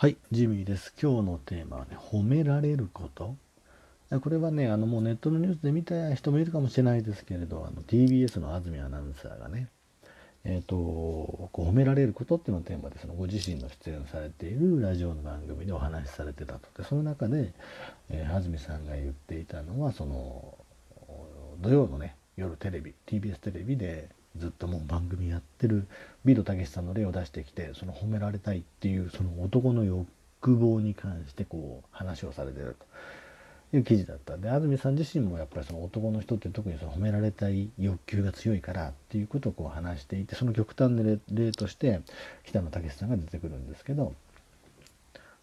はい、ジミーです。今日のテーマはね、褒められること。これはね、あのもうネットのニュースで見た人もいるかもしれないですけれど、あの TBS の安住アナウンサーがね、えっ、と、こう褒められることっていうのをテーマで、そのご自身の出演されているラジオの番組でお話しされてたと。で、その中で、えー安住さんが言っていたのは、その、土曜のね、夜テレビ、TBS テレビでずっともう番組やってるビートたけしさんの例を出してきてその褒められたいっていうその男の欲望に関してこう話をされてるという記事だったで安住さん自身もやっぱりその男の人って特にその褒められたい欲求が強いからっていうことをこう話していてその極端な例として北野武さんが出てくるんですけど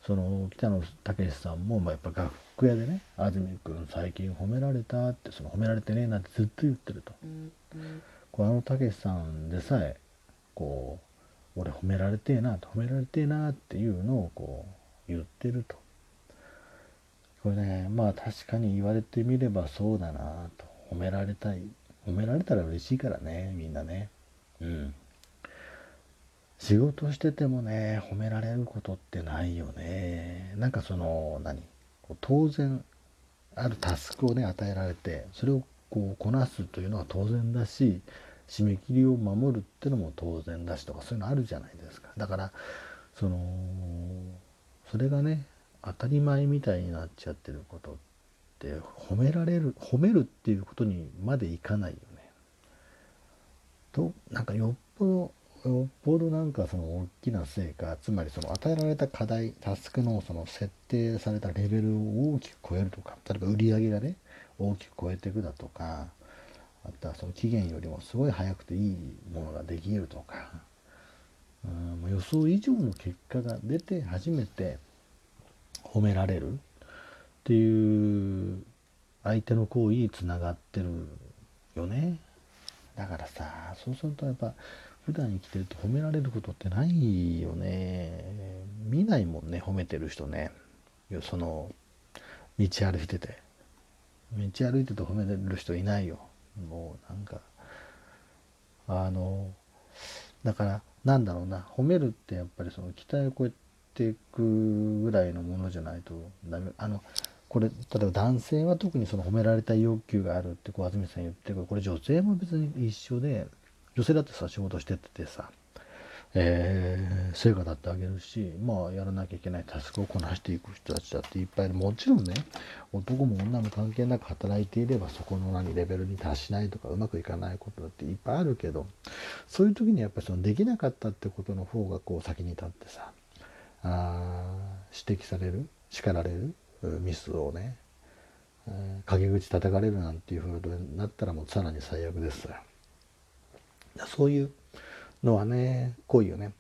その北野武さんもまあやっぱ楽屋でね「安住君最近褒められた」ってその褒められてねえなってずっと言ってると。こうあのたけしさんでさえこう俺褒められてえなと褒められてえなっていうのをこう言ってると。これねまあ確かに言われてみればそうだなと。褒められたい。褒められたら嬉しいからねみんなね。うん。仕事しててもね褒められることってないよね。なんかその何？当然あるタスクをね与えられてそれをこうこなすというのは当然だし締め切りを守るってのも当然だしとかそういうのあるじゃないですかだからそのそれがね当たり前みたいになっちゃってることって褒められる褒めるっていうことにまでいかないよね。となんかよっぽどよっぽどなんかその大きな成果つまりその与えられた課題タスクのその設定されたレベルを大きく超えるとか例えば売り上げがね大きく超えていくだとかあとはその期限よりもすごい早くていいものができるとか。うん予想以上の結果が出て初めて褒められるっていう相手の行為につながってるよね。だからさそうするとやっぱ普段生きてると褒められることってないよね。見ないもんね褒めてる人ね。その道歩いてて。道歩いてて褒めてる人いないよ。もうなんかあのだからなんだろうな褒めるってやっぱりその期待を超えていくぐらいのものじゃないとダメ。あのこれ例えば男性は特にその褒められたい欲求があるってこう安住さん言ってるけどこれ女性も別に一緒で女性だってさ仕事しててさえー成果だってあげるしまあやらなきゃいけないタスクをこなしていく人たちだっていっぱいいる。もちろんね男も女も関係なく働いていればそこの何レベルに達しないとかうまくいかないことだっていっぱいあるけどそういう時にやっぱりそのできなかったってことの方がこう先に立ってさあ指摘される叱られるミスをね、陰口叩かれるなんていうふうになったらもうさらに最悪ですそういうのはね濃いよね。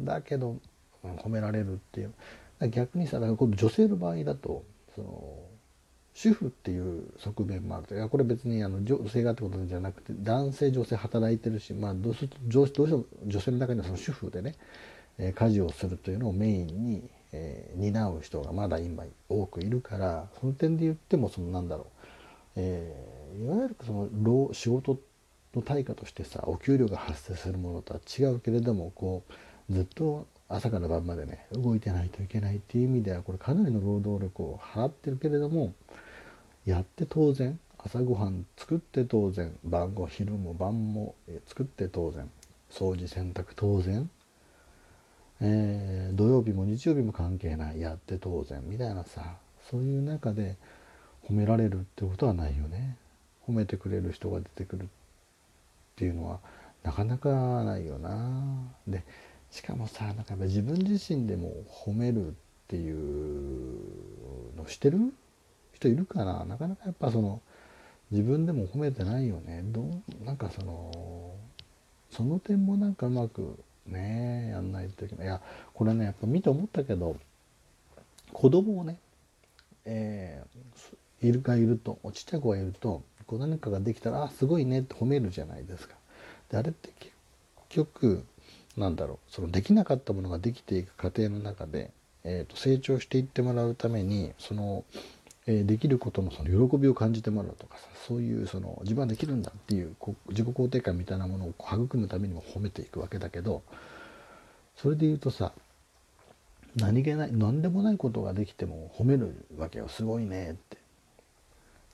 だけどうん褒められるっていう。逆にさだから今度女性の場合だとその主婦っていう側面もあると。いやこれ別にあの女性がってことじゃなくて男性女性働いてるしまあどうするとどうしても女性の中にはその主婦でね、えー家事をするというのをメインに、えー担う人がまだ今多くいるからその点で言ってもそのなんだろう、えーいわゆるその労仕事の対価としてさお給料が発生するものとは違うけれどもこうずっと朝から晩までね動いてないといけないっていう意味ではこれかなりの労働力を払ってるけれどもやって当然朝ごはん作って当然晩ご昼も晩も作って当然掃除洗濯当然、えー土曜日も日曜日も関係ないやって当然みたいなさそういう中で褒められるってことはないよね。褒めてくれる人が出てくるっていうのはなかなかないよな。でしかもさなんか自分自身でも褒めるっていうのしてる？人いるかな？なかなかやっぱその自分でも褒めてないよね。どう？なんかそのその点もなんかうまくねやんないといけない。いやこれねやっぱ見て思ったけど子供をね、えーいるがいるとちっちゃい子がいるとこう何かができたら「あすごいね」って褒めるじゃないですか。であれって結局なんだろうそのできなかったものができていく過程の中で、えーと成長していってもらうためにその、えーできることのその喜びを感じてもらうとかさそういうその自分はできるんだっていうこう自己肯定感みたいなものを育むためにも褒めていくわけだけどそれで言うとさ何気ない何でもないことができても褒めるわけよすごいねって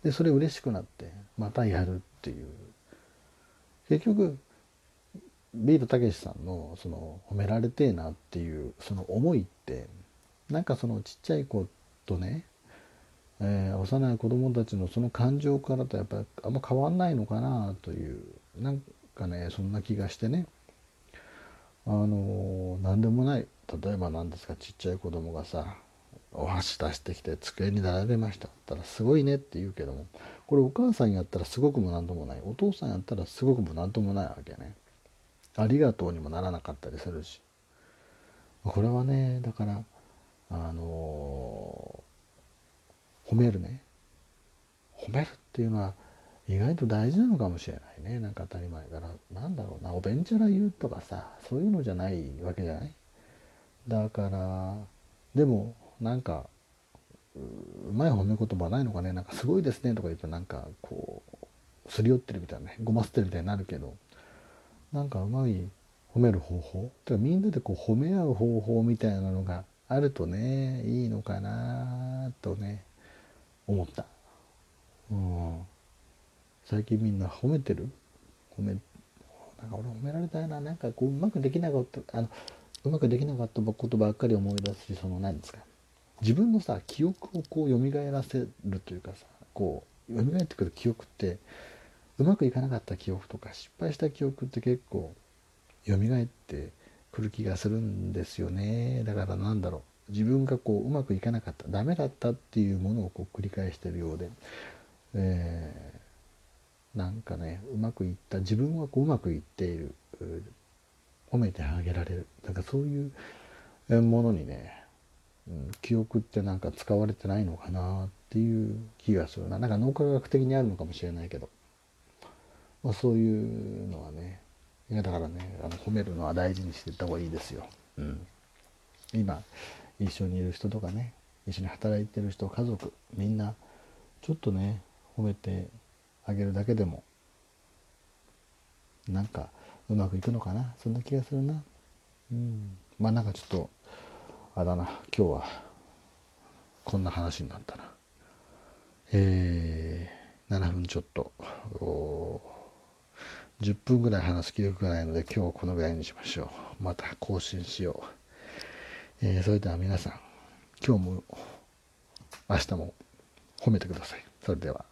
でそれ嬉しくなってまたやるっていう。結局ビートたけしさんのその褒められてえなっていうその思いってなんかそのちっちゃい子とね、え、幼い子供たちのその感情からとやっぱりあんま変わんないのかなというなんかねそんな気がしてね。あの何でもない。例えば何ですかちっちゃい子供がさお箸出してきて机に並べました。ったらすごいねって言うけどもこれお母さんやったらすごくも何ともない。お父さんやったらすごくも何ともないわけね。ありがとうにもならなかったりするし。これはねだからあのー、褒めるね。褒めるっていうのは意外と大事なのかもしれないね。なんか当たり前から。なんだろうなおべんちゃら言うとかさそういうのじゃないわけじゃない？だからでもなんかうまい褒め言葉ないのかね？なんかすごいですねとか言うとなんかこうすり寄ってるみたいなねごますってるみたいになるけどなんかうまい褒める方法？てかみんなでこう褒め合う方法みたいなのがあるとねいいのかなとね思った、うん、最近みんな褒めてる？褒めなんか俺褒められたいな。なんかこううまくできなかったあのうまくできなかったことばっかり思い出すしその何ですか？自分のさ記憶をこう蘇らせるというかさこう蘇ってくる記憶ってうまくいかなかった記憶とか失敗した記憶って結構蘇ってくる気がするんですよね。だからなんだろう。自分がこううまくいかなかったダメだったっていうものをこう繰り返してるようで、えー、なんかねうまくいった自分はこううまくいっている褒めてあげられる。なんかそういうものにね、うん、記憶ってなんか使われてないのかなっていう気がするな。なんか脳科学的にあるのかもしれないけど、まあ、そういうのはねいやだからねあの褒めるのは大事にしていった方がいいですよ、うん、今一緒にいる人とかね一緒に働いてる人家族みんなちょっとね褒めてあげるだけでもなんかうまくいくのかな。そんな気がするな。うん。まあなんかちょっとあだな今日はこんな話になったな。えー、7分ちょっと。10分ぐらい話す気力がないので今日はこのぐらいにしましょう。また更新しよう、えー、それでは皆さん今日も明日も褒めてください。それでは。